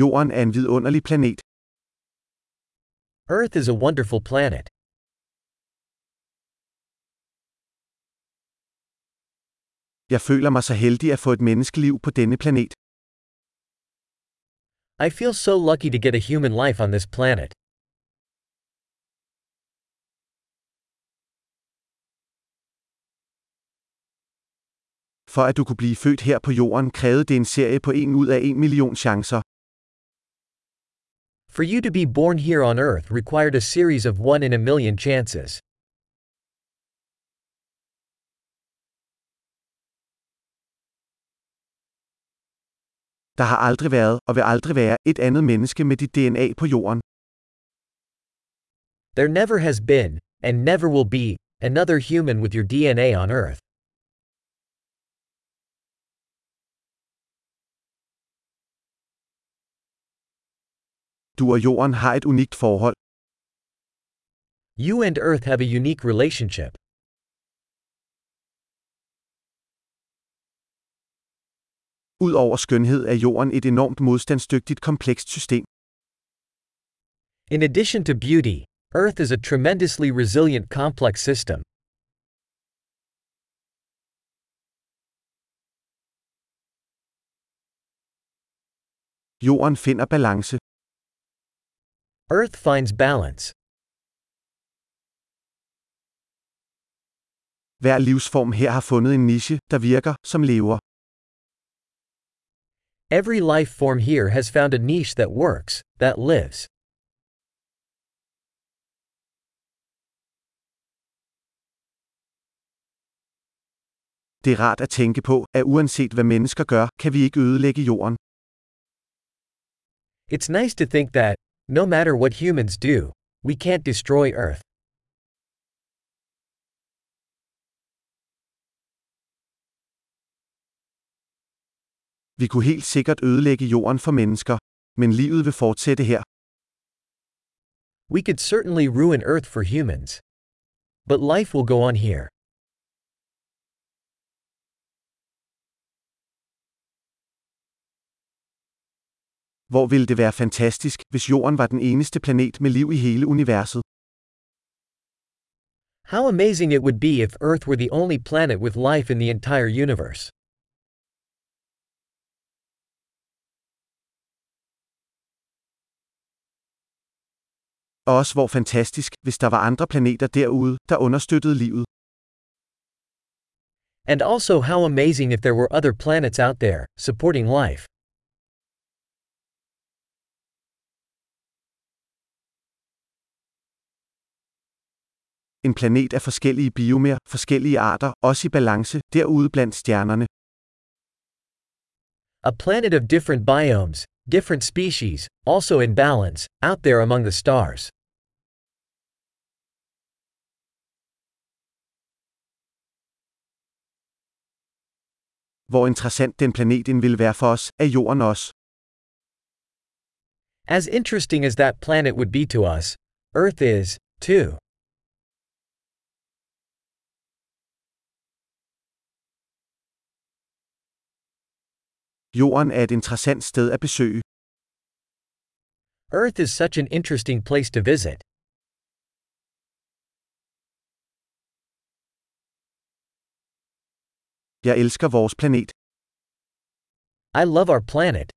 Jorden er en vidunderlig planet. Earth is a wonderful planet. Jeg føler mig så heldig at få et menneskeliv på denne planet. I feel so lucky to get a human life on this planet. For at du kunne blive født her på jorden, krævede det en serie på 1 ud af 1 million chancer. For you to be born here on Earth required a series of one in a million chances. Der har aldrig været og vil aldrig være et andet menneske med dit DNA på jorden. There never has been, and never will be, another human with your DNA on Earth. Du og jorden har et unikt forhold. You and Earth have a unique relationship. Udover skønhed er jorden et enormt modstandsdygtigt komplekst system. In addition to beauty, Earth is a tremendously resilient complex system. Jorden finder balance. Earth finds balance. Hver livsform her har fundet en niche, der virker, som lever. Every life form here has found a niche that works, that lives. Det er rart at tænke på, at uanset hvad mennesker gør, kan vi ikke ødelægge jorden. It's nice to think that, no matter what humans do, we can't destroy Earth. Vi kunne helt sikkert ødelægge jorden for mennesker, men livet vil fortsætte her. We could certainly ruin Earth for humans. But life will go on here. Hvor ville det være fantastisk, hvis jorden var den eneste planet med liv i hele universet. How amazing it would be if Earth were the only planet with life in the entire universe. Og også hvor fantastisk, hvis der var andre planeter derude, der understøttede livet. And also how amazing if there were other planets out there, supporting life. En planet af forskellige biomer, forskellige arter, også i balance, derude blandt stjernerne. A planet of different biomes, different species, also in balance, out there among the stars. Hvor interessant den planet end vil være for os, er jorden også. As interesting as that planet would be to us, Earth is, too. Jorden er et interessant sted at besøge. Earth is such an interesting place to visit. Jeg elsker vores planet. I love our planet.